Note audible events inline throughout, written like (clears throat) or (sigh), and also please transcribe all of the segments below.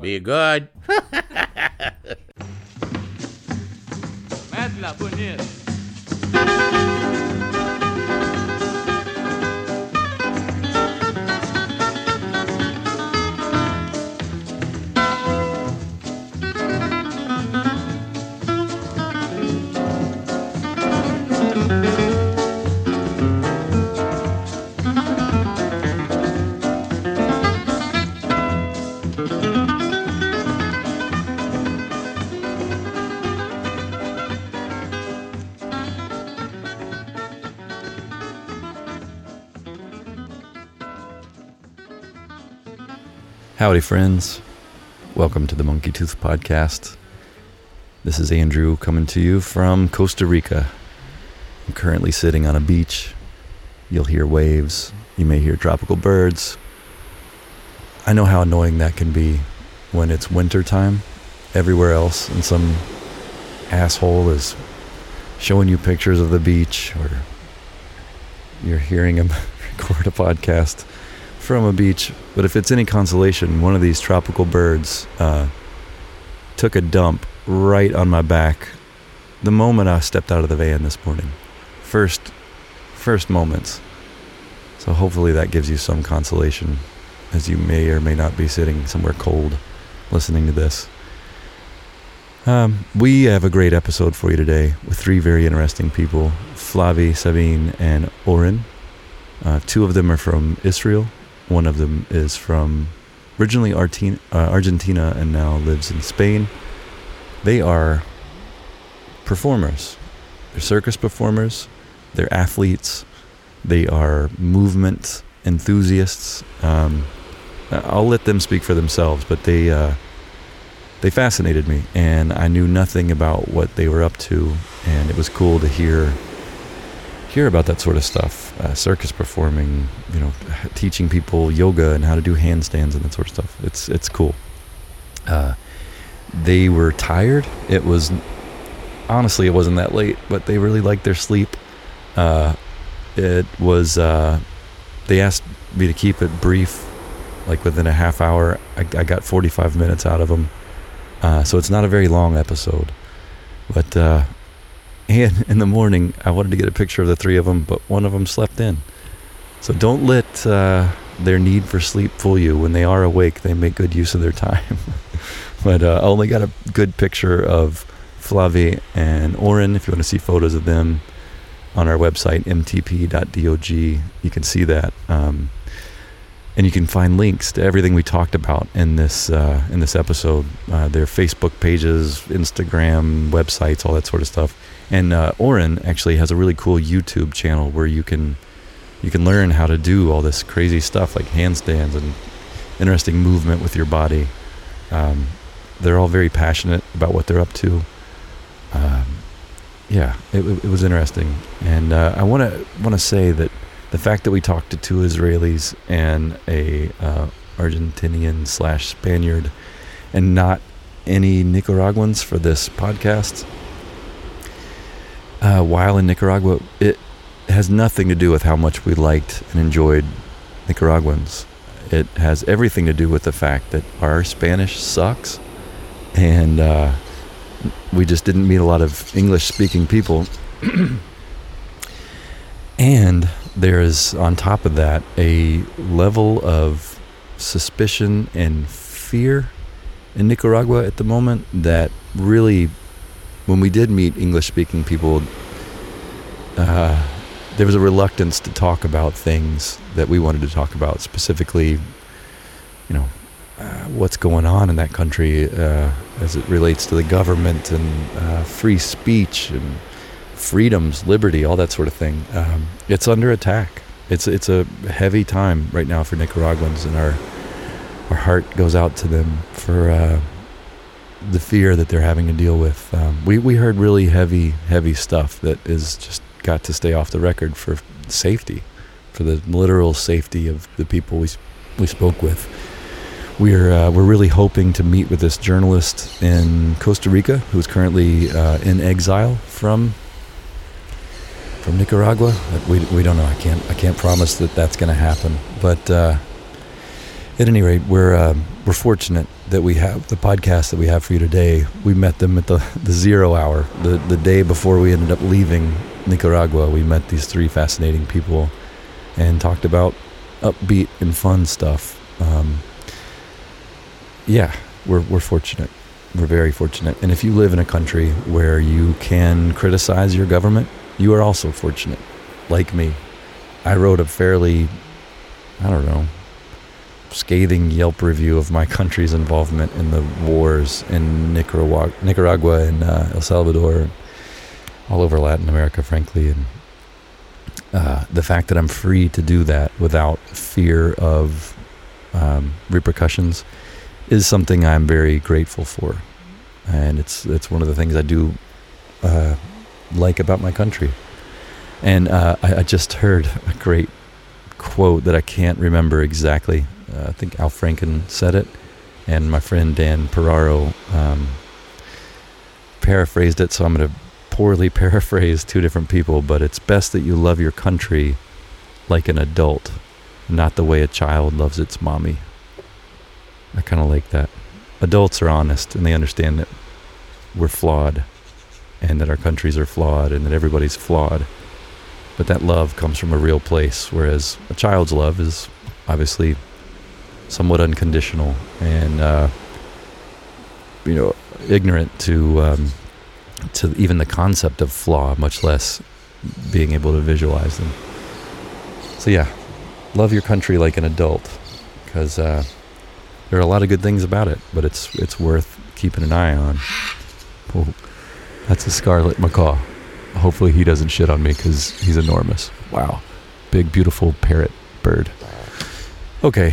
Be good. (laughs) (laughs) Howdy, friends. Welcome to the Monkey Tooth Podcast. This is Andrew coming to you from Costa Rica. I'm currently sitting on a beach. You'll hear waves. You may hear tropical birds. I know how annoying that can be when it's winter time everywhere else and some asshole is showing you pictures of the beach or you're hearing him (laughs) record a podcast from a beach, but if it's any consolation, one of these tropical birds uh, took a dump right on my back the moment I stepped out of the van this morning. First, first moments. So hopefully that gives you some consolation, as you may or may not be sitting somewhere cold, listening to this. Um, we have a great episode for you today with three very interesting people: Flavi, Sivan, and Oren. Uh, two of them are from Israel, one of them is from originally uh, Argentina and now lives in Spain. They are performers. They're circus performers. They're athletes. They are movement enthusiasts. Um, I'll let them speak for themselves, but they uh, they fascinated me, and I knew nothing about what they were up to, and it was cool to hear hear about that sort of stuff. Uh, circus performing, you know, teaching people yoga and how to do handstands and that sort of stuff. It's it's cool. Uh, they were tired. It was honestly it wasn't that late, but they really liked their sleep. Uh, it was. Uh, they asked me to keep it brief, like within a half hour. I, I got 45 minutes out of them, uh, so it's not a very long episode. But uh, (laughs) and in the morning, I wanted to get a picture of the three of them, but one of them slept in. So don't let uh, their need for sleep fool you. When they are awake, they make good use of their time. (laughs) but uh, I only got a good picture of Flavi and Oren. If you want to see photos of them on our website, mtp.dog, you can see that. Um, and you can find links to everything we talked about in this uh, in this episode. Uh, their Facebook pages, Instagram, websites, all that sort of stuff. And uh, Oren actually has a really cool YouTube channel where you can you can learn how to do all this crazy stuff like handstands and interesting movement with your body. Um, they're all very passionate about what they're up to. Um, yeah, it, it, was interesting, and uh, I want to want to say that the fact that we talked to two Israelis and a uh, Argentinian slash Spaniard, and not any Nicaraguans for this podcast uh, while in Nicaragua, it has nothing to do with how much we liked and enjoyed Nicaraguans. It has everything to do with the fact that our Spanish sucks, and uh, we just didn't meet a lot of English-speaking people. (clears throat) and there is, on top of that, a level of suspicion and fear in Nicaragua at the moment that really when we did meet English speaking people, uh, there was a reluctance to talk about things that we wanted to talk about, specifically, you know, uh, what's going on in that country uh, as it relates to the government and uh, free speech and freedoms, liberty, all that sort of thing. Um, it's under attack. It's it's a heavy time right now for Nicaraguans, and our our heart goes out to them for uh, the fear that they're having to deal with. Um, we we heard really heavy heavy stuff that is just got to stay off the record for safety, for the literal safety of the people we we spoke with. We're uh, we're really hoping to meet with this journalist in Costa Rica who's currently uh, in exile from from Nicaragua. We we don't know. I can't I can't promise that that's going to happen. But uh, at any rate, we're uh, we're fortunate that we have, the podcast that we have for you today, we met them at the, the zero hour, the, the day before we ended up leaving Nicaragua. We met these three fascinating people and talked about upbeat and fun stuff. Um, yeah, we're, we're fortunate. We're very fortunate. And if you live in a country where you can criticize your government, you are also fortunate, like me. I wrote a fairly, I don't know, scathing Yelp review of my country's involvement in the wars in Nicaragua, Nicaragua and uh, El Salvador, all over Latin America, frankly. And uh, the fact that I'm free to do that without fear of um, repercussions is something I'm very grateful for, and it's it's one of the things I do uh, like about my country. And uh, I, I, just heard a great quote that I can't remember exactly. Uh, I think Al Franken said it, and my friend Dan Piraro um, paraphrased it. So I'm going to poorly (laughs) paraphrase two different people, but it's best that you love your country like an adult, not the way a child loves its mommy. I kind of like that. Adults are honest and they understand that we're flawed and that our countries are flawed and that everybody's flawed. But that love comes from a real place, whereas a child's love is obviously somewhat unconditional and, uh, you know, ignorant to um, to even the concept of flaw, much less being able to visualize them. So yeah, love your country like an adult, because uh, there are a lot of good things about it, but it's it's worth keeping an eye on. Oh, that's a scarlet macaw. Hopefully he doesn't shit on me because he's enormous. Wow, big beautiful parrot bird. Okay,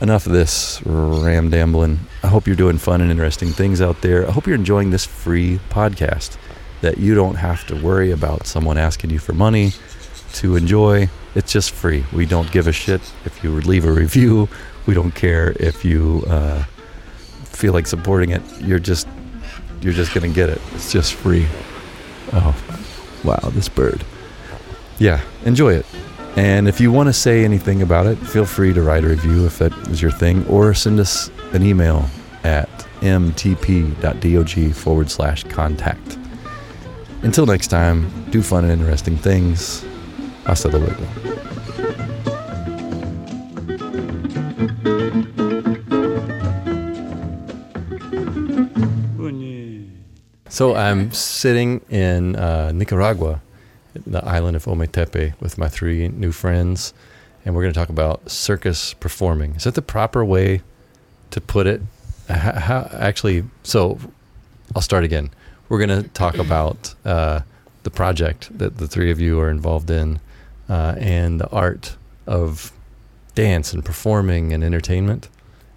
enough of this ram dambling. I hope you're doing fun and interesting things out there. I hope you're enjoying this free podcast that you don't have to worry about someone asking you for money to enjoy. It's just free. We don't give a shit if you leave a review. We don't care if you uh, feel like supporting it. You're just you're just gonna get it. It's just free. Oh, wow, this bird. Yeah, enjoy it. And if you want to say anything about it, feel free to write a review if that is your thing, or send us an email at mtp.dog forward slash contact. Until next time, do fun and interesting things. Hasta luego. So I'm sitting in uh, Nicaragua the island of Ometepe with my three new friends, and we're going to talk about circus performing. Is that the proper way to put it? How, how actually? So I'll start again. We're going to talk (clears throat) about uh, the project that the three of you are involved in, uh, and the art of dance and performing and entertainment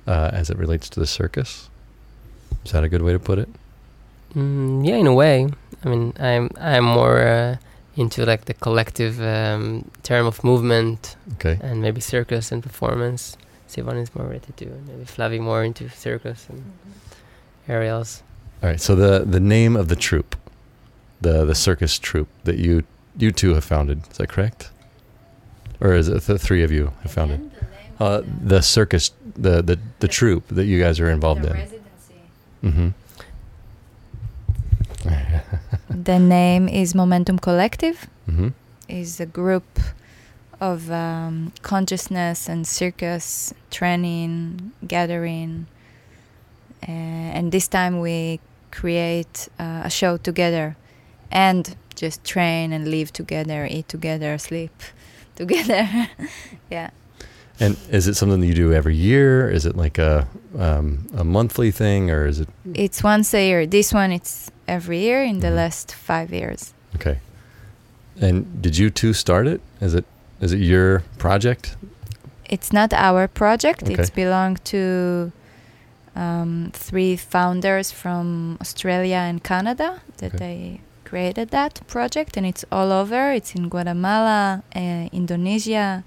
uh, as it relates to the circus. Is that a good way to put it? Mm, yeah, in a way. I mean, I'm I'm more uh, into like the collective um, term of movement okay. and maybe circus and performance. Sivan is more ready to maybe Flavi more into circus and mm-hmm. aerials. All right. So the the name of the troupe, the the circus troupe that you you two have founded, is that correct? Or is it the three of you have founded? The, uh, the circus, the the the troupe that you guys are involved the in. Residency. Mm-hmm. (laughs) the name is Momentum Collective. Mm-hmm. is a group of um, consciousness and circus training, gathering. Uh, and this time we create uh, a show together and just train and live together, eat together, sleep (laughs) together. (laughs) yeah. And is it something that you do every year? Is it like a um, a monthly thing, or is it? It's once a year. This one, it's every year in the mm-hmm. last five years. Okay. And did you two start it? Is it is it your project? It's not our project. Okay. It's belonged to um, three founders from Australia and Canada that okay. they created that project, and it's all over. It's in Guatemala, uh, Indonesia,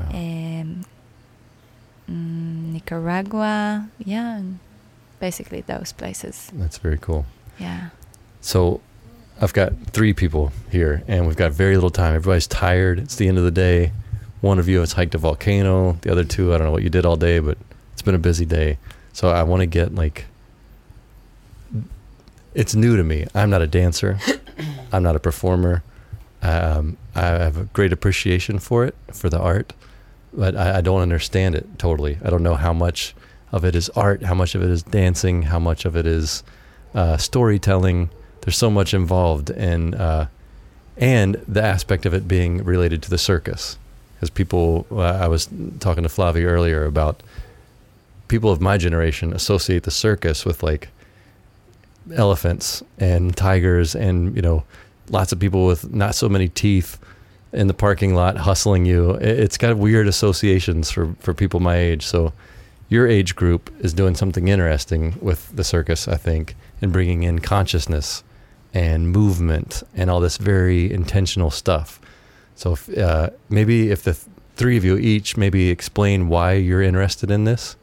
oh. um, Nicaragua, yeah, basically those places. That's very cool. Yeah. So I've got three people here, and we've got very little time. Everybody's tired. It's the end of the day. One of you has hiked a volcano. The other two, I don't know what you did all day, but it's been a busy day. So I want to get like it's new to me. I'm not a dancer. (coughs) I'm not a performer. Um, I have a great appreciation for it, for the art, but I, I, don't understand it totally. I don't know how much of it is art, how much of it is dancing, how much of it is uh, storytelling. There's so much involved, and uh, and the aspect of it being related to the circus, because people. Uh, I was talking to Flavi earlier about people of my generation associate the circus with like elephants and tigers and you know lots of people with not so many teeth in the parking lot hustling you it's got weird associations for for people my age so your age group is doing something interesting with the circus i think and bringing in consciousness and movement and all this very intentional stuff so if, uh, maybe if the th- three of you each maybe explain why you're interested in this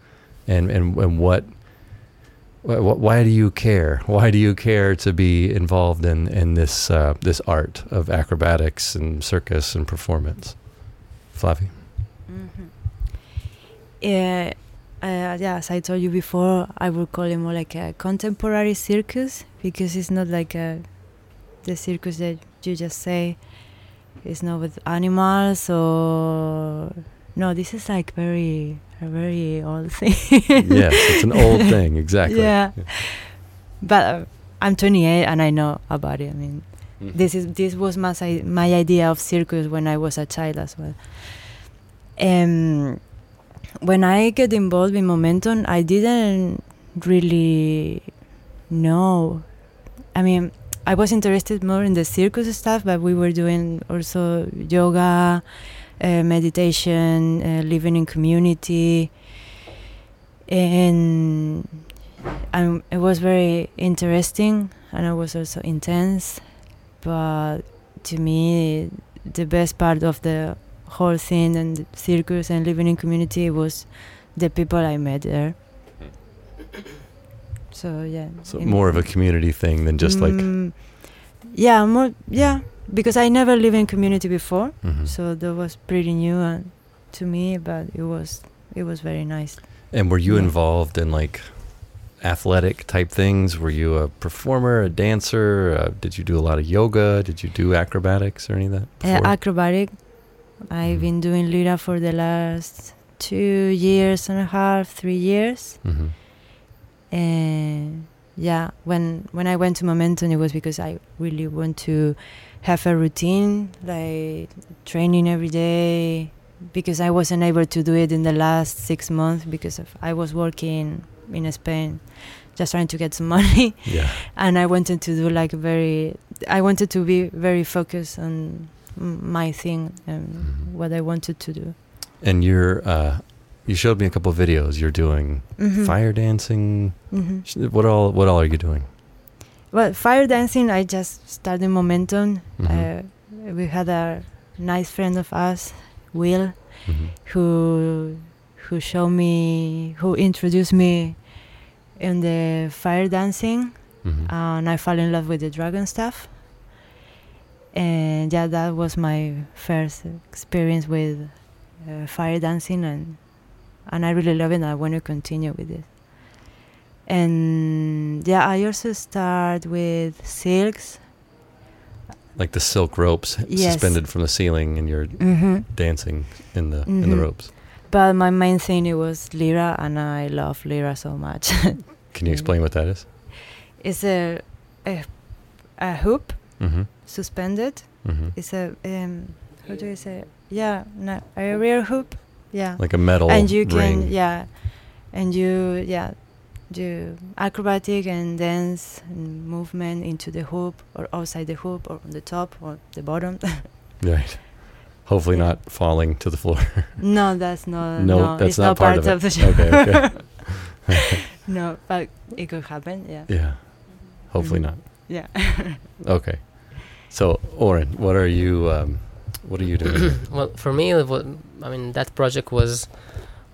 and and, and what why do you care? Why do you care to be involved in in this uh, this art of acrobatics and circus and performance, Flavi? Mm-hmm. Yeah, uh, yeah. As I told you before, I would call it more like a contemporary circus because it's not like a the circus that you just say. It's not with animals or no. This is like very a very old (laughs) thing. yes, it's an old thing, exactly. Yeah, yeah. but uh, I'm 28 and I know about it. I mean, mm-hmm. this is this was my my idea of circus when I was a child as well. Um, when I get involved in Momentum, I didn't really know. I mean, I was interested more in the circus stuff, but we were doing also yoga uh, meditation, uh, living in community, and um, it was very interesting and it was also intense. But to me, the best part of the whole thing and the circus and living in community was the people I met there. So yeah. So more of a community thing than just mm, like. Yeah, more yeah because I never lived in community before, mm-hmm. so that was pretty new uh, to me. But it was it was very nice. And were you yeah. involved in like athletic type things? Were you a performer, a dancer? Uh, did you do a lot of yoga? Did you do acrobatics or any of that? Uh, acrobatic. I've been doing Lyra for the last two years and a half, three years. Mm-hmm. And yeah, when when I went to Momentum, it was because I really want to have a routine, like training every day, because I wasn't able to do it in the last six months because of, I was working in Spain, just trying to get some (laughs) money. Yeah. And I wanted to do like a very, I wanted to be very focused on my thing and mm-hmm. what I wanted to do. And you're, uh, you showed me a couple of videos. You're doing mm-hmm. fire dancing. Mm-hmm. What all? What all are you doing? Well, fire dancing, I just started Momentum. Mm-hmm. Uh, we had a nice friend of us, Will, mm-hmm. who who showed me, who introduced me in the fire dancing, mm-hmm. and I fell in love with the dragon stuff. And yeah, that was my first experience with uh, fire dancing, and and I really love it. And I want to continue with it and yeah i also start with silks like the silk ropes yes. suspended from the ceiling and you're mm-hmm. dancing in the mm-hmm. in the mm-hmm. ropes but my main thing it was lyra and i love lyra so much can you explain what that is (laughs) it's a a, a hoop mm-hmm. Suspended mm-hmm. it's a um, how do you say it? yeah no, a real hoop yeah like a metal and you ring. can yeah and you yeah do acrobatic and dance and movement into the hoop or outside the hoop or on the top or the bottom. (laughs) right. Hopefully yeah. not falling to the floor. (laughs) no, that's not. No, no that's not, not, part, part of, of, the show. Okay, okay. (laughs) no, but it could happen. Yeah. Yeah. Hopefully mm-hmm. not. Yeah. okay. So, Oren, what are you? Um, what are you doing? (clears throat) well, for me, I mean, that project was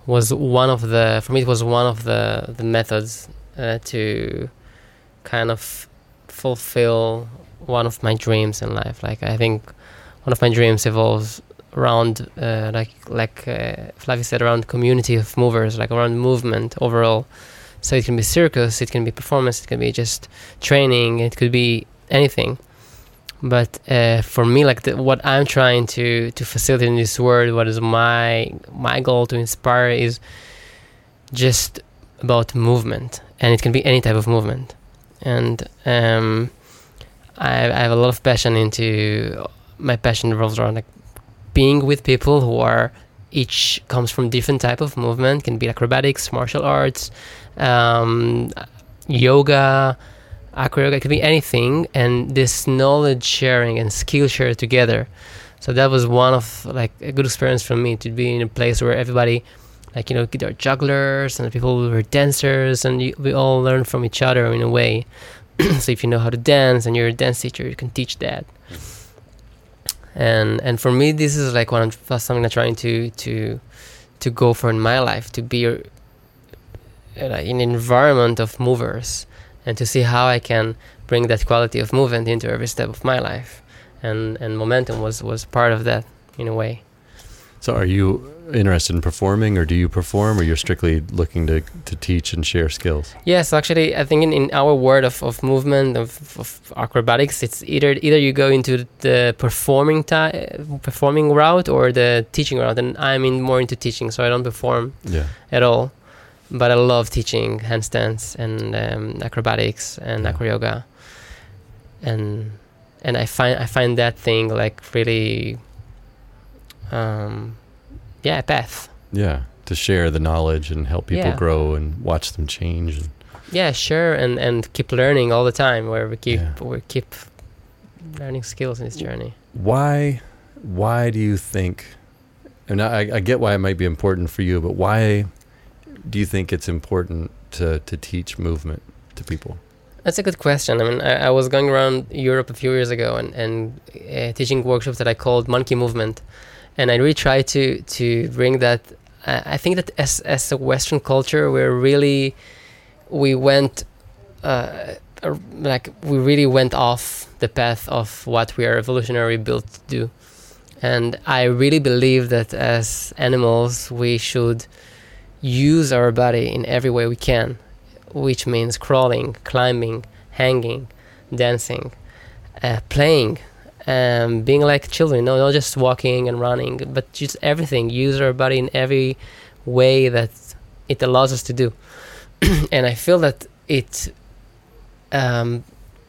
was one of the for me it was one of the the methods uh, to kind of fulfill one of my dreams in life like i think one of my dreams evolves around uh, like like uh, Flavi said around community of movers like around movement overall So it can be circus, it can be performance, it can be just training, it could be anything. But uh, for me, like the, what I'm trying to to facilitate in this world, what is my my goal to inspire is just about movement, and it can be any type of movement. And um, I, I have a lot of passion into my passion revolves around like being with people who are each comes from different type of movement can be acrobatics martial arts um, yoga acro yoga it could be anything and this knowledge sharing and skill share together. So that was one of like a good experience for me to be in a place where everybody like you know there are jugglers and people who are dancers and you, we all learn from each other in a way. (clears throat) So if you know how to dance and you're a dance teacher you can teach that. And and for me this is like one of something i'm trying to to to go for in my life to be uh, in an environment of movers and to see how i can bring that quality of movement into every step of my life. And and momentum was was part of that in a way. So are you interested in performing or do you perform or you're strictly looking to, to teach and share skills? Yes actually i think in, in our world of, of movement of, of acrobatics it's either either you go into the performing ti- performing route or the teaching route and i'm in more into teaching so i don't perform yeah. at all but i love teaching handstands and um, acrobatics and yeah. acro yoga and and i find i find that thing like really um, yeah, a path. Yeah, to share the knowledge and help people yeah. grow and watch them change. And yeah, sure, and and keep learning all the time. Where we keep yeah. we keep learning skills in this journey. Why, why do you think? And I, I get why it might be important for you, but why do you think it's important to to teach movement to people? That's a good question. I mean, I, I, was going around Europe a few years ago and, and uh, teaching workshops that I called Monkey Movement and I really try to to bring that. Uh, I think that as as a Western culture, we're really we went uh, like we really went off the path of what we are evolutionary built to do, and I really believe that as animals we should use our body in every way we can, which means crawling, climbing, hanging, dancing, uh, playing um, being like children, no, not just walking and running, but just everything. Use our body in every way that it allows us to do. (clears throat) and I feel that it um,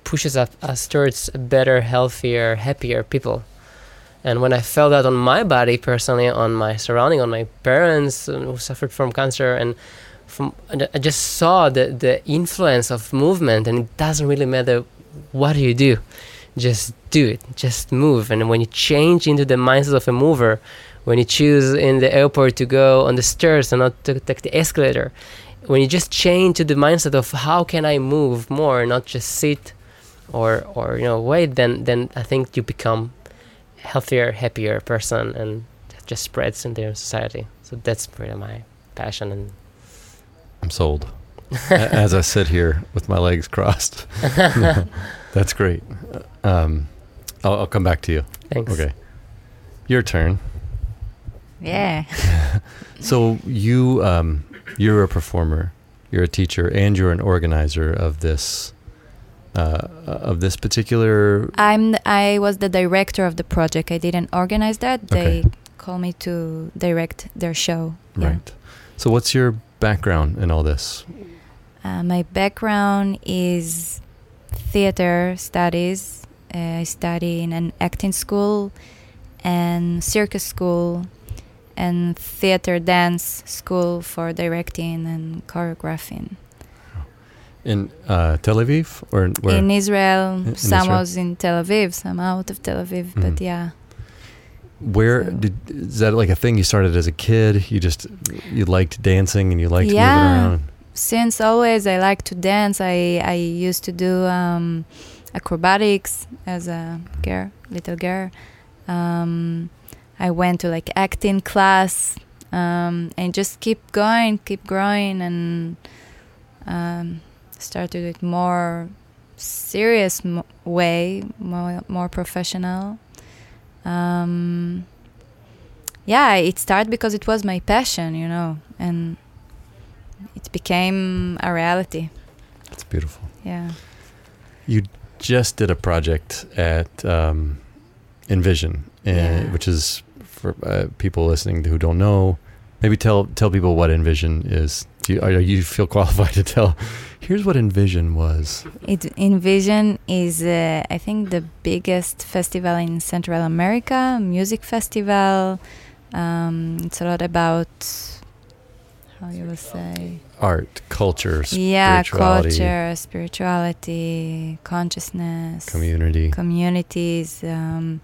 pushes up, us towards better, healthier, happier people. And when I felt that on my body personally, on my surrounding, on my parents uh, who suffered from cancer, and from I just saw the the influence of movement, and it doesn't really matter what you do just do it just move. And when you change into the mindset of a mover when you choose in the airport to go on the stairs and not to take the escalator when you just change to the mindset of how can i move more not just sit or or you know wait then then i think you become healthier happier person and that just spreads in their society so that's really my passion and i'm sold as i sit here with my legs crossed (laughs) (laughs) that's great um, I'll, I'll come back to you. Thanks. Okay. Your turn. Yeah. (laughs) so you um, you're a performer, you're a teacher, and you're an organizer of this uh, of this particular. I'm I was the director of the project. I didn't organize that. They okay. called me to direct their show. Yeah. Right. So what's your background in all this? Uh, my background is theater studies uh, I study in an acting school and circus school and theater dance school for directing and choreographing. In uh, Tel Aviv or where? In Israel. In, in some Israel? was in Tel Aviv, some out of Tel Aviv, mm. but yeah. Where so. did is that like a thing you started as a kid? You just you liked dancing and you liked yeah. moving around. Since always I like to dance. I I used to do um, acrobatics as a girl, little girl. Um, I went to like acting class um, and just keep going, keep growing, and um, started it more serious m- way, more more professional. Um, yeah, it started because it was my passion, you know, and it became a reality. That's beautiful. Yeah. You just did a project at um, Envision, uh, Yeah. which is for uh, people listening who don't know. Maybe tell tell people what Envision is. Do you, are you feel qualified (laughs) to tell? Here's what Envision was. It Envision is, uh, I think, the biggest festival in Central America, music festival. Um, it's a lot about how you will say, Art, culture, yeah, spirituality, culture, spirituality, consciousness, community. communities, um,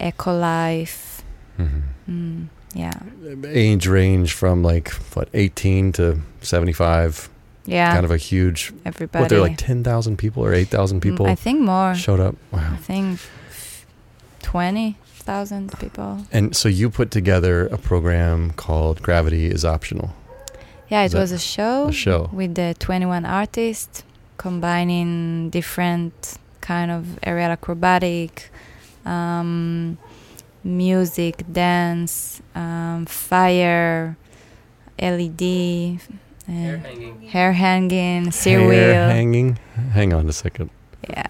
eco life. Mhm. Mm, yeah, Age range from like what 18 to 75. Yeah. Kind of a huge. everybody. What they're like 10,000 people or 8,000 Mm, people I think more. showed up. Wow. I think twenty thousand people. And so you put together a program called Gravity is Optional. Yeah, Is it was a show, A show. with the 21 artists combining different kind of aerial acrobatic, um, music, dance, um, fire, LED, uh, hanging. hair hanging, steer Hair hanging. Hang on a second. yeah,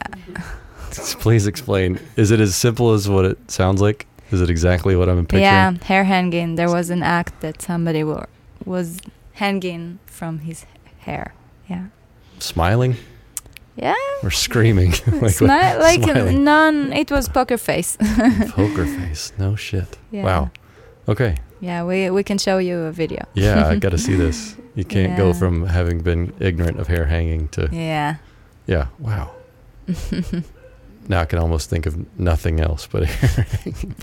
(laughs) Please explain. Is it as simple as what it sounds like? Is it exactly what I'm picturing? yeah, hair hanging. There was an act that somebody were, was hanging from his hair. Yeah. Smiling Yeah, or screaming? (laughs) like Smi- like smiling. none. It was poker face. (laughs) poker face. No shit. Yeah. Wow. Okay. Yeah, we we can show you a video. Yeah, I got to see this. You can't go from having been ignorant of hair hanging to Yeah. yeah. Wow. (laughs) now I can almost think of nothing else but (laughs) hair hanging.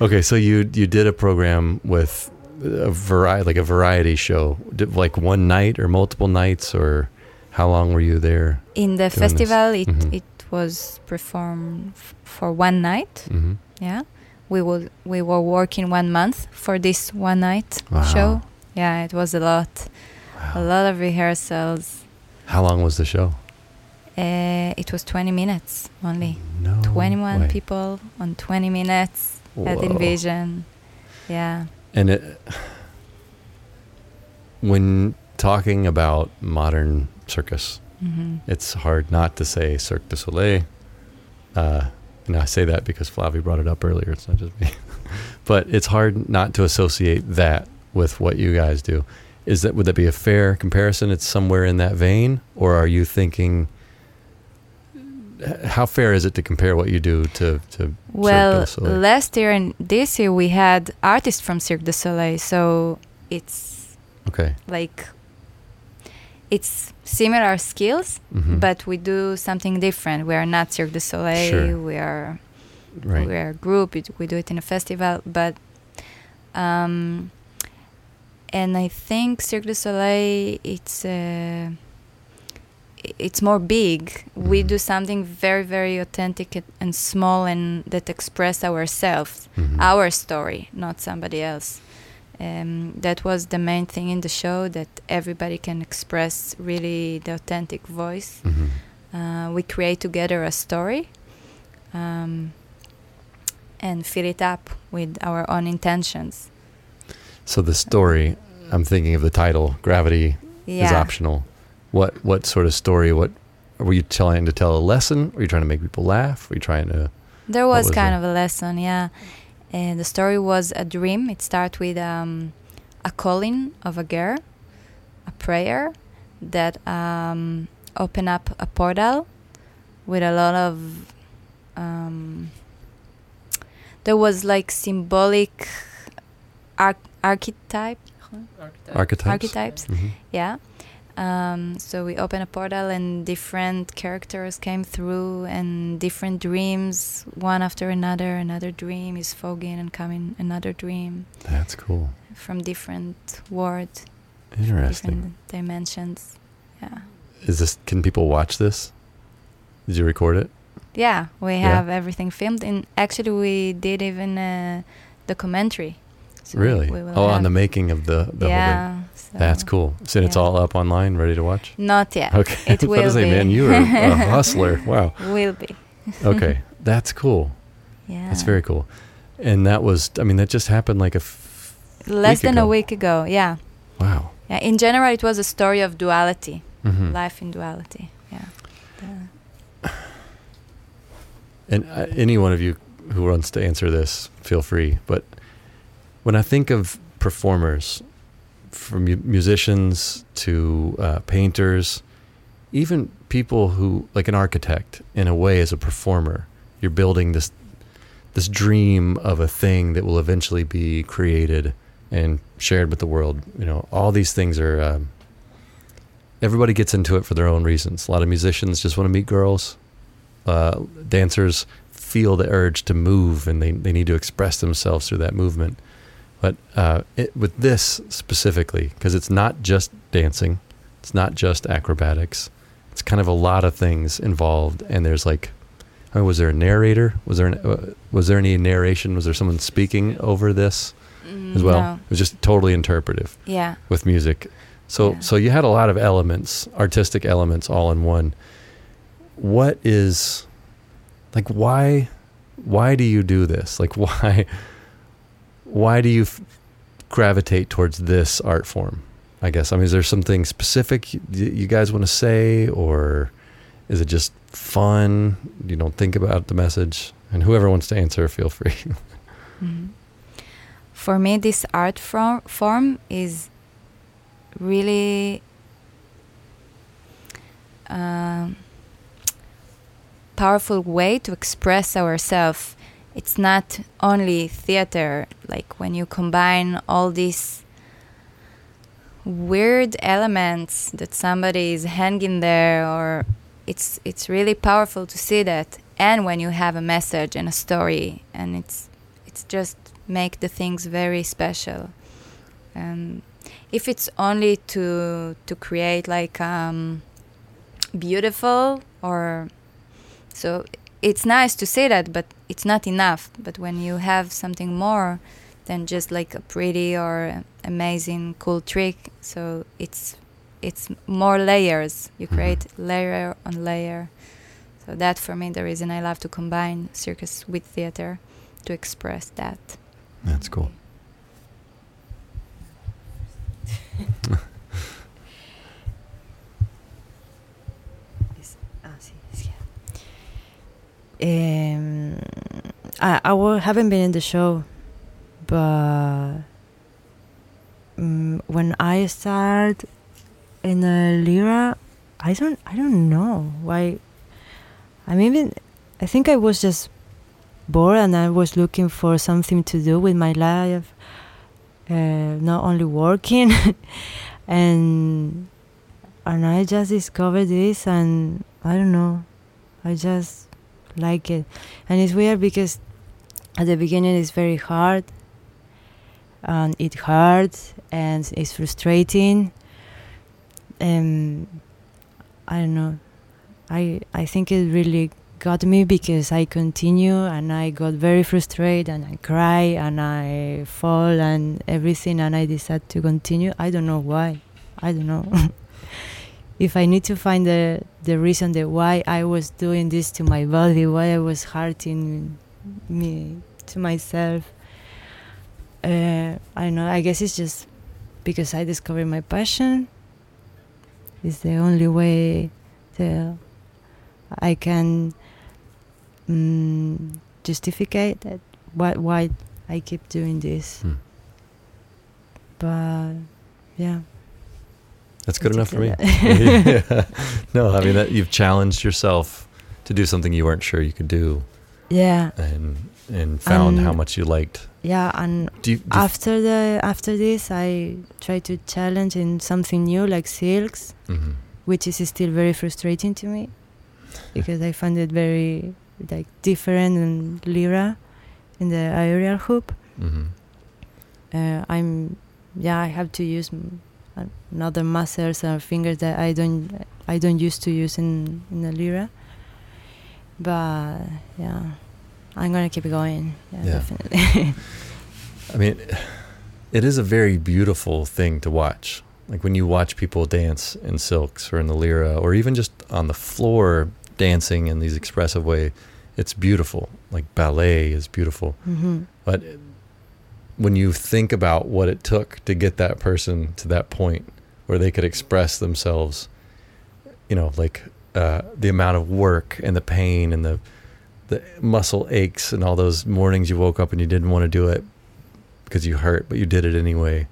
Okay, so you you did a program with a variety like a variety show, Did, like one night or multiple nights or how long were you there? In the this. festival, it Mhm. it was performed f- for one night. hmm Yeah, we will we were working one month for this one night Wow. show. Yeah, it was a lot, a lot of rehearsals. How long was the show? Uh, it was 20 minutes only. No 21 way. people on 20 minutes at Whoa. Envision. Yeah. And it, when talking about modern circus, hmm it's hard not to say Cirque du Soleil. Uh, and I say that because Flavi brought it up earlier. It's not just me. (laughs) but it's hard not to associate that with what you guys do. Is that would that be a fair comparison? It's somewhere in that vein, or are you thinking? How fair is it to compare what you do to to Well, Cirque du Soleil? last year and this year we had artists from Cirque du Soleil, so it's okay? like it's similar skills, Mhm. but we do something different. We are not Cirque du Soleil. Sure. We are right. we are a group. It, we do it in a festival, but um, and I think Cirque du Soleil it's uh, it's more big. We do something very very authentic and- small and that express ourselves, Mhm. our story, not somebody else. Um, that was the main thing in the show that everybody can express really the authentic voice. Mhm. Uh, we create together a story um, and fill it up with our own intentions. So the story, I'm thinking of the title, Gravity Yeah. is optional. What what sort of story? What were you trying to tell a lesson? Were you trying to make people laugh? Were you trying to? There was, was kind it? of a lesson, yeah. And the story was a dream. It started with um, a calling of a girl, a prayer that um, open up a portal with a lot of. Um, there was like symbolic arch- archetype Archetypes. archetypes Mhm. yeah um, so we opened a portal and different characters came through and different dreams one after another another dream is fogging and coming another dream That's cool. from different worlds Interesting. different dimensions yeah Is this? Can people watch this? Did you record it? yeah we Yeah. have everything filmed and actually we did even a documentary So really? Oh, on the making of the the whole thing. yeah so That's cool. So it's all up online, ready to watch. not yet (laughs) Okay. It I was about to will say, be. man, you are a (laughs) hustler. Wow. will be Okay, (laughs) that's cool. yeah That's very cool. And that was, I mean, that just happened like a. F- less than ago. a week ago yeah wow. yeah, in general, it was a story of duality, mm-hmm. life in duality. Yeah. (sighs) And uh, any one of you who wants to answer this, feel free. But when I think of performers, from musicians to uh, painters, even people who, like an architect, in a way, as a performer, you're building this this dream of a thing that will eventually be created and shared with the world. You know, all these things are. Um, everybody gets into it for their own reasons. A lot of musicians just want to meet girls. Uh, dancers feel the urge to move and they, they need to express themselves through that movement. But uh, it, with this specifically, because it's not just dancing, it's not just acrobatics, it's kind of a lot of things involved. And there's like, I mean, was there a narrator? Was there an, uh, was there any narration? Was there someone speaking over this mm, as well? No. It was just totally interpretive. Yeah. With music, so yeah. so you had a lot of elements, artistic elements, all in one. What is, like, why, why do you do this? Like, (laughs) why? Why do you f- gravitate towards this art form? I guess. I mean, is there something specific you, guys want to say, or is it just fun? You don't think about the message, and whoever wants to answer, feel free. (laughs) mm-hmm. For me, this art form form is really uh, powerful way to express ourselves it's not only theater like when you combine all these weird elements that somebody is hanging there or it's it's really powerful to see that. And when you have a message and a story and it's it's just make the things very special. And if it's only to to create like um beautiful or so it's nice to say that, but it's not enough. But when you have something more than just like a pretty or amazing cool trick, so it's it's more layers. You mm-hmm. create mm-hmm. layer on layer. So that for me the reason I love to combine circus with theater to express that. That's cool. (laughs) Um, I, I haven't been in the show, but um, when I start in the Lyra, I don't I don't know why. I mean, I think I was just bored and I was looking for something to do with my life, uh, not only working, (laughs) and and I just discovered this and I don't know, I just like it. And it's weird because at the beginning it's very hard and it hurts and it's frustrating. And I don't know. I I think it really got me because I continue and I got very frustrated and I cry and I fall and everything and I decided to continue. I don't know why. I don't know. (laughs) if I need to find the the reason that why I was doing this to my body, why I was hurting me to myself, uh, I know. I guess it's just because I discovered my passion. It's the only way that I can um, justify that why why I keep doing this. Hmm. But yeah. That's good enough for me. yeah. (laughs) (laughs) No, I mean that you've challenged yourself to do something you weren't sure you could do. Yeah. And and found how much you liked. Yeah, and do you, do after the after this, I try to challenge in something new like silks, mm-hmm. which is still very frustrating to me because I find it very like different than lyra in the aerial hoop. Mm-hmm. Uh, I'm yeah, I have to use another muscles or fingers that I don't I don't used to use in in the lyra. But yeah, I'm gonna keep going. Yeah, yeah. definitely. (laughs) I mean, it is a very beautiful thing to watch. Like when you watch people dance in silks or in the lyra, or even just on the floor dancing in these expressive way, it's beautiful. Like ballet is beautiful, mm-hmm. but when you think about what it took to get that person to that point, where they could express themselves. You know, like uh, the amount of work and the pain and the the muscle aches and all those mornings you woke up and you didn't want to do it because you hurt, but you did it anyway.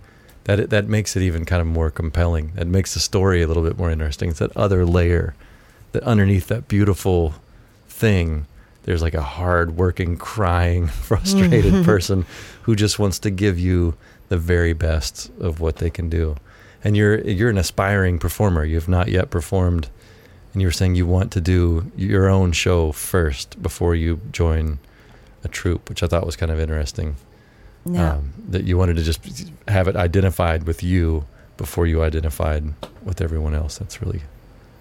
That that makes it even kind of more compelling. That makes the story a little bit more interesting. It's that other layer, that underneath that beautiful thing, there's like a hard working, crying, (laughs) frustrated person who just wants to give you the very best of what they can do. And you're you're an aspiring performer. You have not yet performed and you were saying you want to do your own show first before you join a troupe, which I thought was kind of interesting. Yeah. Um, that you wanted to just have it identified with you before you identified with everyone else. That's really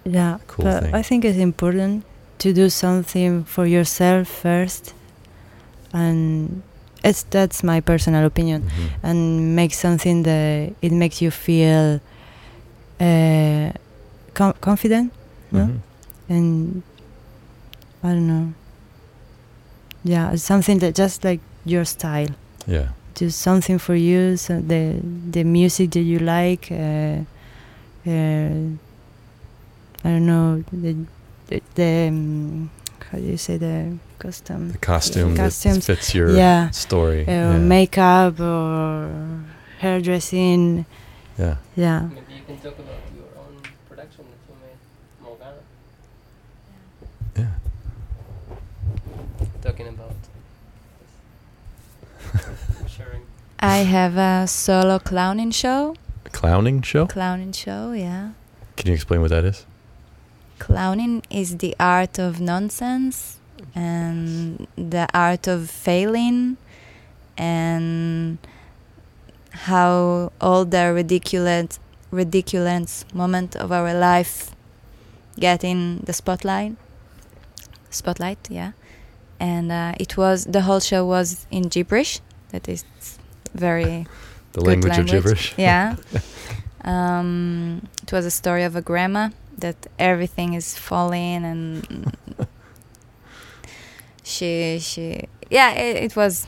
yeah. cool but thing. I think it's important to do something for yourself first, and it's that's my personal opinion, Mhm. and make something that it makes you feel uh, com- confident no? Mhm. and I don't know. Yeah, something that just like your style. Yeah. Do something for you, so the the music that you like. Uh, uh, I don't know the the, the um, how do you say the costume? The costume that Costumes. fits your Yeah. story. uh, yeah. makeup or hairdressing. yeah. Yeah, Maybe you can talk about your own production that you made, Morgana. Yeah. Talking about (laughs) sharing. I have a solo clowning show. A clowning show? Clowning show, yeah. Can you explain what that is? Clowning is the art of nonsense and the art of failing and how all the ridiculous ridiculous moment of our life get in the spotlight spotlight yeah and uh, it was the whole show was in gibberish that is very (laughs) The Good language, of gibberish? yeah. (laughs) um, it was a story of a grandma that everything is falling and (laughs) she she yeah it, it was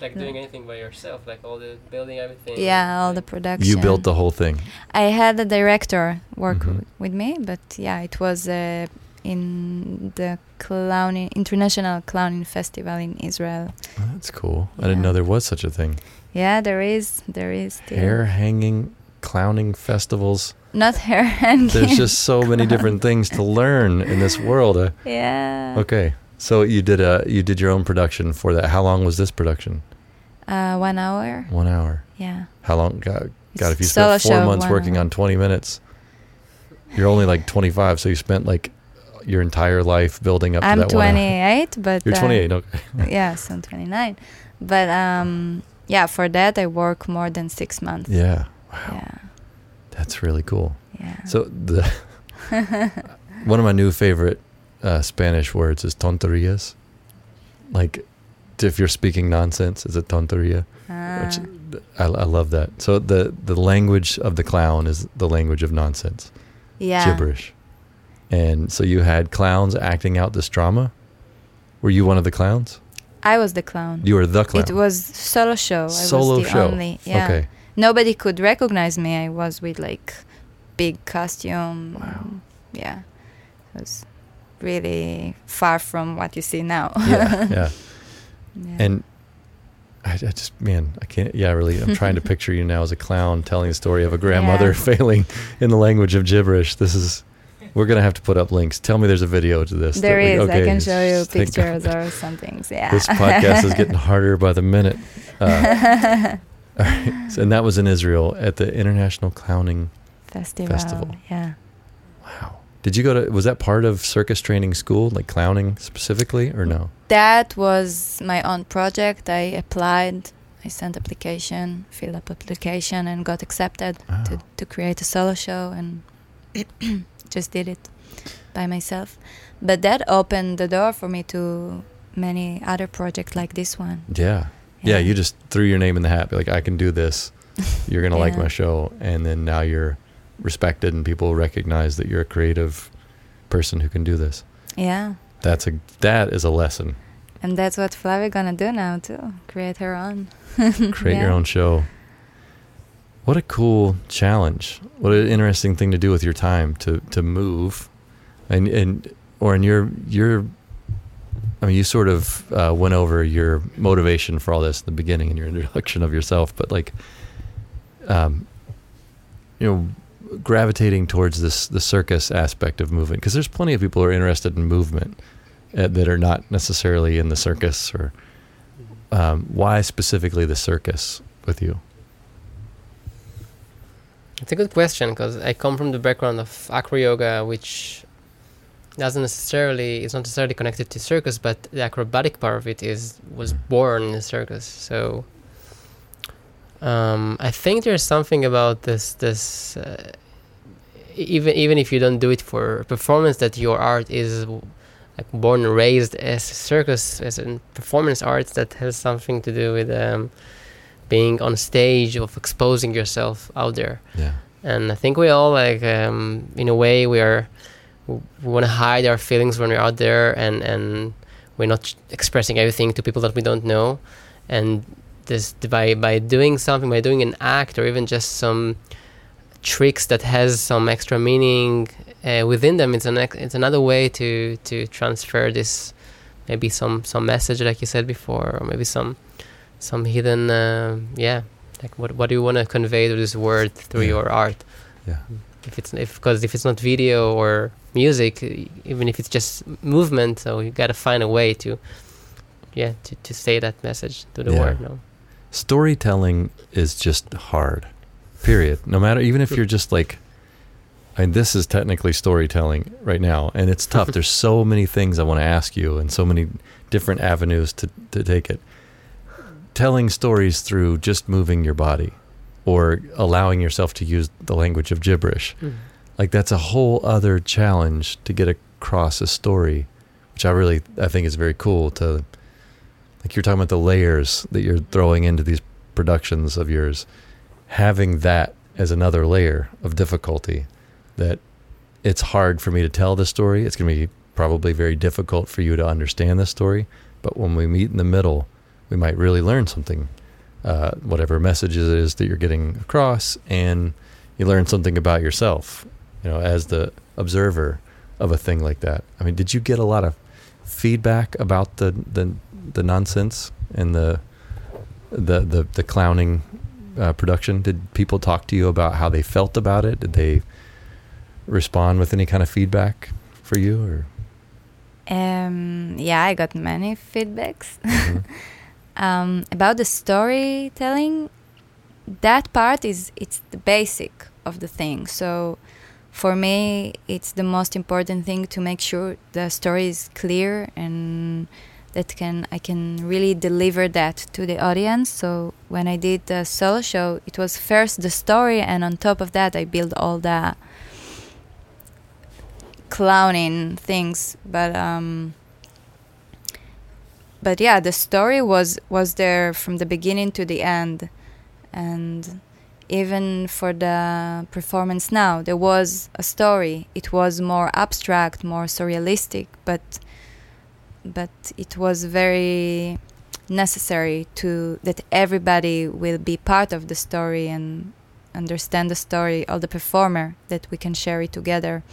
like doing anything by yourself, like all the building everything. yeah all the like- production. You built the whole thing. I had a director work Mhm. w- with me, but yeah, it was uh, in the clowning international clowning festival in Israel. Oh, that's cool. I didn't know there was such a thing. Yeah, there is there is still. Hair hanging, clowning festivals. not hair. There's just (laughs) so many different things to learn in this world. Uh, yeah. okay, so you did a you did your own production for that. How long was this production? Uh, one hour. One hour. Yeah. How long? God, God if you spent four months working hour. on 20 minutes, you're only like 25. So you spent like your entire life building up I'm to that 28, (laughs) but You're uh, 28. Okay. (laughs) yes, I'm 29. But um, yeah, for that I work more than six months. Yeah. Wow. Yeah. That's really cool. Yeah. So the (laughs) one of my new favorite uh, Spanish words is tonterías. Like, if you're speaking nonsense, is a tontería. Which Ah, I, I love that. So the the language of the clown is the language of nonsense, yeah. gibberish. And so you had clowns acting out this drama. Were you one of the clowns? I was the clown. You were the clown. It was solo show. I Solo was the show. only. Yeah. Okay. Nobody could recognize me. I was with like big costume. Wow. Yeah. It was really far from what you see now. Yeah. yeah. (laughs) Yeah. And I, I just, man, I can't. Yeah, really. I'm trying to (laughs) picture you now as a clown telling the story of a grandmother Yeah. (laughs) failing in the language of gibberish. This is. We're gonna have to put up links. Tell me there's a video to this. There we- is. okay, I can show you pictures or some things. Yeah. This podcast is getting harder by the minute. Uh, all right. So- and that was in Israel at the International Clowning. festival. Festival. Yeah. Wow. Did you go to? Was that part of circus training school, like clowning specifically, or no? That was my own project. I applied. I sent application, filled up application, and got accepted Wow. to, to create a solo show, and (clears throat) just did it by myself. But that opened the door for me to many other projects like this one. Yeah. Yeah. You just threw your name in the hat. be Like I can do this. (laughs) You're gonna like my show, and then now you're respected, and people recognize that you're a creative person who can do this. yeah. That's a that is a lesson. And that's what Flavia gonna do now too. Create her own. (laughs) Create your own show. What a cool challenge! What an interesting thing to do with your time to to move, and and or in your your. I mean, you sort of uh, went over your motivation for all this in the beginning in your introduction of yourself, but like, um, you know, gravitating towards this the circus aspect of movement because there's plenty of people who are interested in movement uh, that are not necessarily in the circus or um, why specifically the circus with you? It's a good question because i come from the background of acro yoga which doesn't necessarily it's not necessarily connected to circus but the acrobatic part of it is was born in the circus. So um, I think there's something about this this uh, even even if you don't do it for performance that your art is like born and raised as circus as a performance art that has something to do with um, being on stage of exposing yourself out there. Yeah. And i think we all like um, in a way we are we want to hide our feelings when we're out there and and we're not expressing everything to people that we don't know and this by by doing something by doing an act or even just some tricks that has some extra meaning uh, within them. It's an it's another way to to transfer this maybe some some message like you said before, or maybe some some hidden uh, yeah like what what do you want to convey to this word through yeah. your art? Yeah. If it's if because if it's not video or music, even if it's just movement, so you got to find a way to yeah to to say that message to the yeah. world. No. Storytelling is just hard Period. No matter, even if you're just like, I mean, this is technically storytelling right now, and it's tough. There's so many things I want to ask you, and so many different avenues to to take it. Telling stories through just moving your body, or allowing yourself to use the language of gibberish, mm. like that's a whole other challenge to get across a story, which I really I think is very cool. To like you're talking about the layers that you're throwing into these productions of yours having that as another layer of difficulty that it's hard for me to tell the story. It's going to be probably very difficult for you to understand the story. But when we meet in the middle, we might really learn something, uh, whatever message it is that you're getting across, and you learn something about yourself, you know, as the observer of a thing like that. I mean, did you get a lot of feedback about the the, the nonsense and the the the, the clowning uh, production? Did people talk to you about how they felt about it? Did they respond with any kind of feedback for you, or? Um, yeah, I got many feedbacks mm-hmm. (laughs) um, about the storytelling. That part is it's the basic of the thing. So for me, it's the most important thing to make sure the story is clear and that can I can really deliver that to the audience. So when I did the solo show, it was first the story, and on top of that, I built all the clowning things. But um, but yeah, the story was was there from the beginning to the end, and even for the performance now, there was a story. It was more abstract, more surrealistic, but but it was very necessary to that everybody will be part of the story and understand the story of the performer that we can share it together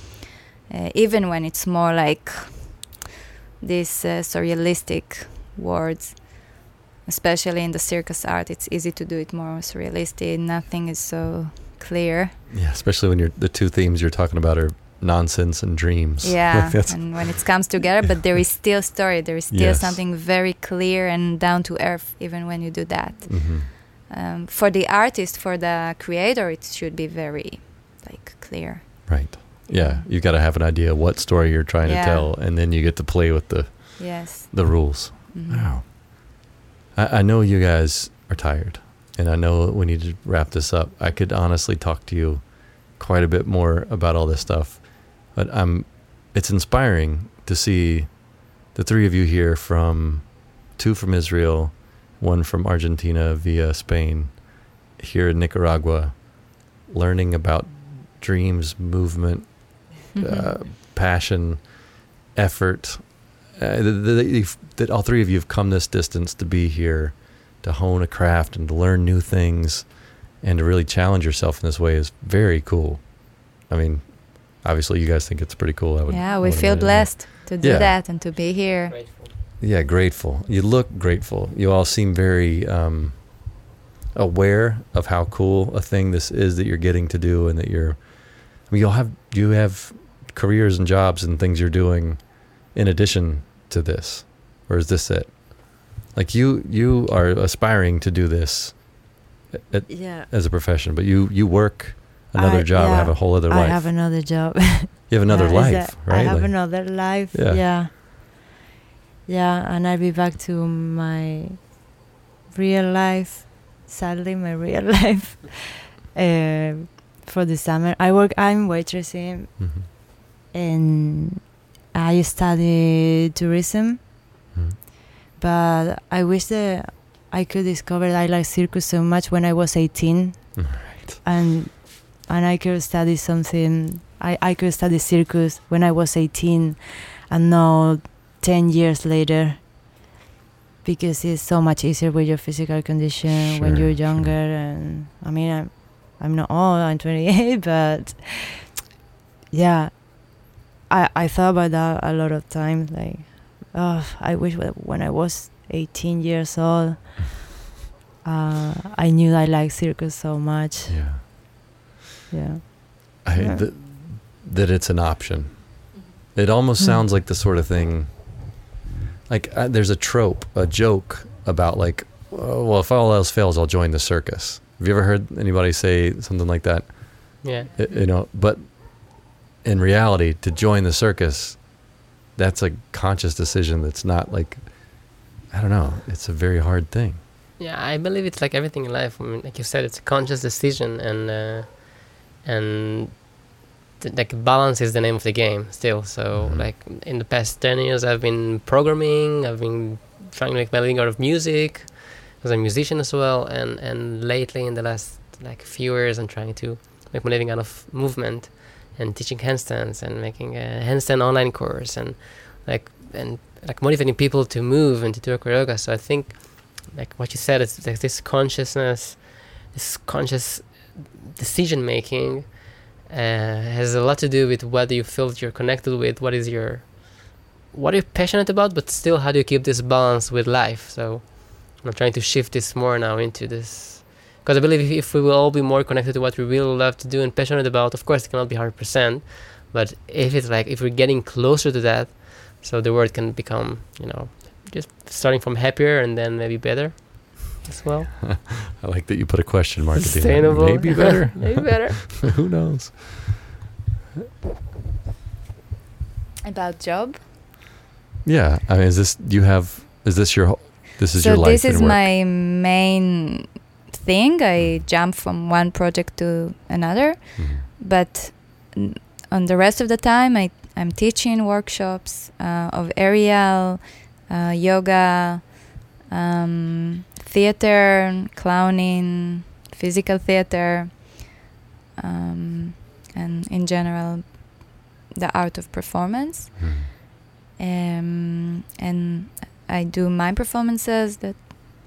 uh, even when it's more like this uh, surrealistic words especially in the circus art it's easy to do it more surrealistic nothing is so clear yeah especially when you're the two themes you're talking about are nonsense and dreams. (laughs) Yeah, and when it comes together, but there is still story. There is still yes. something very clear and down to earth, even when you do that. Mm-hmm. Um, for the artist, for the creator, it should be very like clear. Right. Yeah, you got to have an idea what story you're trying yeah. to tell, and then you get to play with the yes the rules. Mm-hmm. Wow. I, I know you guys are tired, and I know we need to wrap this up. I could honestly talk to you quite a bit more about all this stuff but I'm, it's inspiring to see the three of you here from two from Israel, one from Argentina via Spain, here in Nicaragua, learning about dreams, movement, (laughs) uh, passion, effort. Uh, that all three of you have come this distance to be here, to hone a craft and to learn new things, and to really challenge yourself in this way is very cool. I mean, obviously, you guys think it's pretty cool. I would. Yeah, we feel blessed to do yeah. that and to be here. Grateful. Yeah, grateful. You look grateful. You all seem very um, aware of how cool a thing this is that you're getting to do, and that you're. I mean, you'll have you have careers and jobs and things you're doing in addition to this, or is this it? Like you, you are aspiring to do this at, yeah. as a profession, but you you work another I, job, yeah, have a whole other life. I have another job. (laughs) you have another yeah, life, right? I have like, another life. Yeah. yeah. Yeah, and I'll be back to my real life. Sadly, my real (laughs) life. Uh, for the summer, I work. I'm waitressing, mm-hmm. and I study tourism. Mm-hmm. But I wish that I could discover I like circus so much when I was 18, right. and and I could study something. I I could study circus when I was 18, and now 10 years later, because it's so much easier with your physical condition sure, when you're younger. Sure. And I mean, I'm I'm not old. I'm 28, (laughs) but yeah, I I thought about that a lot of times. Like, oh, I wish when I was 18 years old. Uh, I knew I liked circus so much. Yeah. Yeah. I, yeah. Th- that it's an option. It almost mm. sounds like the sort of thing. Like uh, there's a trope, a joke about like, oh, well, if all else fails, I'll join the circus. Have you ever heard anybody say something like that? Yeah. It, you know, but in reality, to join the circus, that's a conscious decision. That's not like I don't know. It's a very hard thing. Yeah, I believe it's like everything in life. I mean, like you said, it's a conscious decision, and uh, and th- like balance is the name of the game still. So mm-hmm. like in the past ten years, I've been programming. I've been trying to make my living out of music I'm a musician as well. And and lately, in the last like few years, I'm trying to make my living out of movement and teaching handstands and making a handstand online course and like and like motivating people to move and to do acro yoga. So I think, like what you said, it's like this consciousness, this conscious decision making uh, has a lot to do with what you feel you're connected with, what is your, what are you passionate about, but still how do you keep this balance with life? So I'm trying to shift this more now into this. Because I believe if, if we will all be more connected to what we really love to do and passionate about, of course it cannot be 100%, but if it's like, if we're getting closer to that, so the world can become you know just starting from happier and then maybe better as well. (laughs) I like that you put a question mark sustainable at the end. maybe better. (laughs) Maybe better. (laughs) Who knows? About job? Yeah i mean is this you have is this your this is so your life this is my main thing i jump from one project to another mm-hmm. but on the rest of the time i I'm teaching workshops uh, of aerial, uh, yoga, um, theater, clowning, physical theater, um, and in general, the art of performance. Mm. Um, and I do my performances that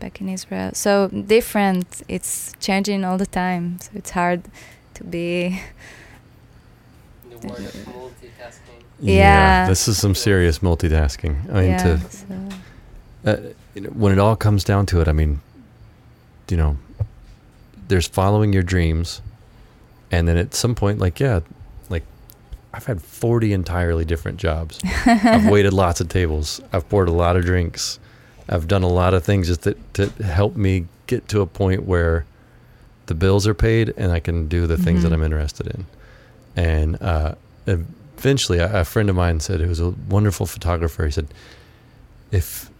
back in Israel. So different. It's changing all the time. So it's hard to be. The word of multitasking. Yeah. yeah. This is some serious multitasking. I mean, yeah, to so. uh, when it all comes down to it, I mean, you know, there's following your dreams, and then at some point, like, yeah, like I've had 40 entirely different jobs. (laughs) I've waited lots of tables. I've poured a lot of drinks. I've done a lot of things just to, to help me get to a point where the bills are paid and I can do the mm-hmm. things that mm-hmm. I'm interested in. And uh, eventually, a, a friend of mine said, it was a wonderful photographer. He said, if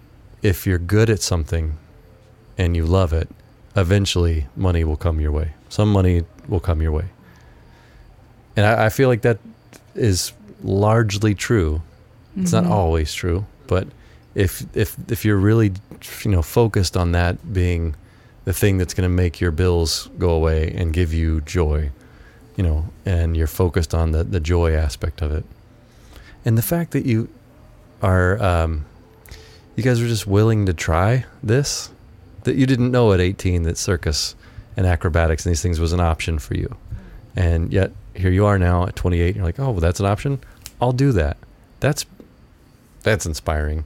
if you're good at something and you love it, eventually money will come your way. Some money will come your way. And I, I feel like that is largely true. It's mm-hmm. not always true, but if if if you're really you know focused on that being the thing that's going to make your bills go away and give you joy, you know, and you're focused on the, the joy aspect of it. And the fact that you are, um, you guys are just willing to try this, that you didn't know at 18 that circus and acrobatics and these things was an option for you. And yet here you are now at 28. And you're like, oh, well, that's an option. I'll do that. That's that's inspiring.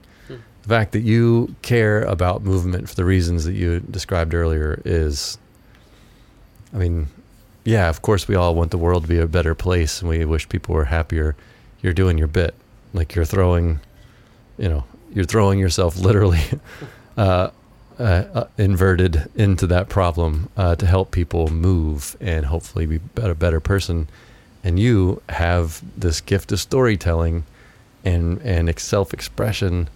The fact that you care about movement for the reasons that you described earlier is, I mean, yeah, of course we all want the world to be a better place and we wish people were happier. You're doing your bit. Like you're throwing, you know, you're throwing yourself literally (laughs) uh, uh, uh, inverted into that problem uh, to help people move and hopefully be a better person. And you have this gift of storytelling and and self expression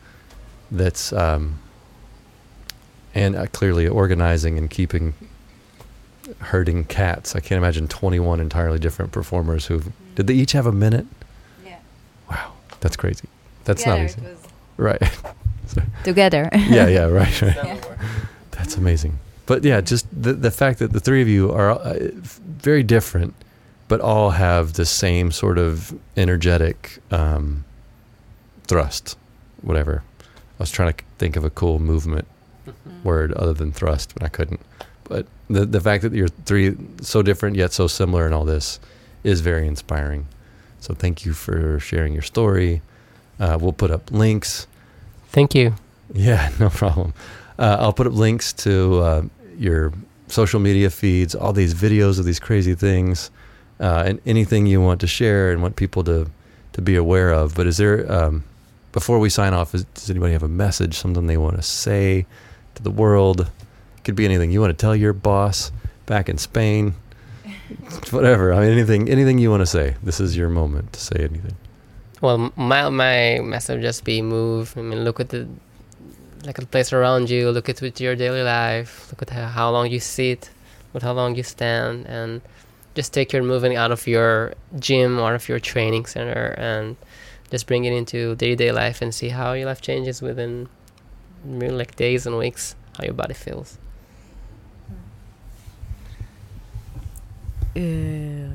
that's um, and uh, clearly organizing and keeping herding cats. I can't imagine 21 entirely different performers who did they each have a minute? Yeah. Wow, that's crazy. That's Together not easy. Right. (laughs) Together. yeah, yeah, right, right. Yeah. (laughs) That's amazing. But yeah, just the the fact that the three of you are uh, very different, but all have the same sort of energetic um, thrust, whatever. I was trying to think of a cool movement mm-hmm. word other than thrust, but I couldn't. But the the fact that you're three so different yet so similar in all this is very inspiring. So thank you for sharing your story. Uh, we'll put up links. Thank you. Yeah, (laughs) no problem. Uh, I'll put up links to uh, your social media feeds, all these videos of these crazy things, uh, and anything you want to share and want people to to be aware of. But is there um, before we sign off? Is, does anybody have a message, something they want to say to the world? Could be anything you want to tell your boss back in Spain. (laughs) Whatever. I mean, anything, anything you want to say. This is your moment to say anything. Well, my my message just be move. I mean, look at the like the place around you. Look at with your daily life. Look at how, how long you sit, with how long you stand, and just take your moving out of your gym or of your training center and just bring it into day-to-day life and see how your life changes within like days and weeks how your body feels. Uh,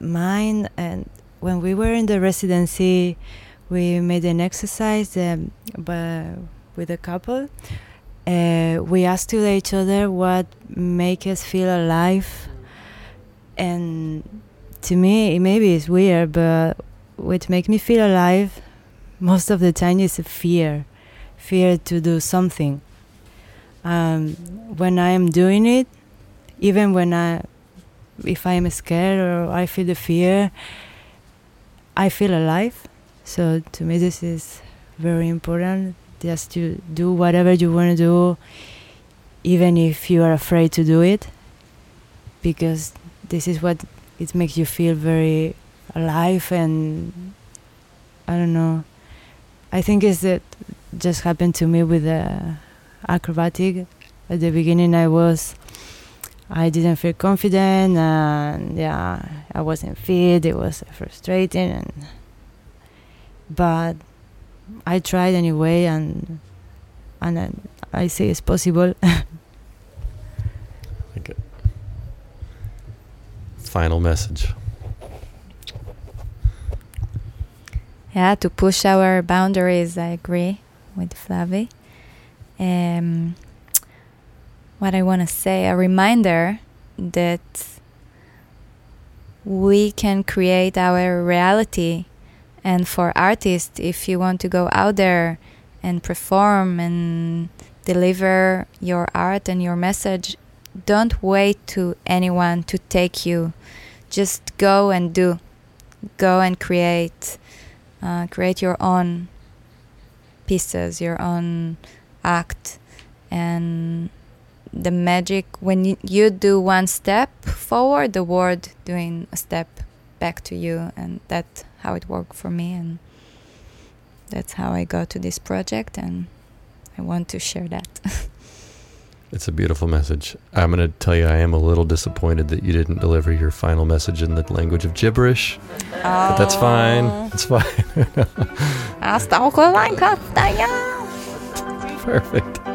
mine and when we were in the residency we made an exercise um, with a couple. Uh, we asked to each other what make us feel alive. And to me maybe it's weird but what make me feel alive most of the time is fear fear to do something um, when i am doing it even when i if I am scared or I feel the fear, I feel alive. So to me, this is very important. Just to do whatever you want to do, even if you are afraid to do it, because this is what it makes you feel very alive. And I don't know. I think it's that just happened to me with the acrobatic. At the beginning, I was I didn't feel confident, and yeah, I wasn't fit. It was frustrating, and but I tried anyway, and and I, I say it's possible. okay. (laughs) Final message. Yeah, to push our boundaries. I agree with Flavi. Um, what I want to say a reminder that we can create our reality. And for artists, if you want to go out there and perform and deliver your art and your message, don't wait to anyone to take you. Just go and do. Go and create. Uh, create your own pieces, your own act, and the magic when you, you do one step forward the world doing a step back to you and that's how it worked for me and that's how i got to this project and i want to share that (laughs) it's a beautiful message. I'm going to tell you i am a little disappointed that you didn't deliver your final message in the language of gibberish oh. but that's fine. It's fine. (laughs) Start perfect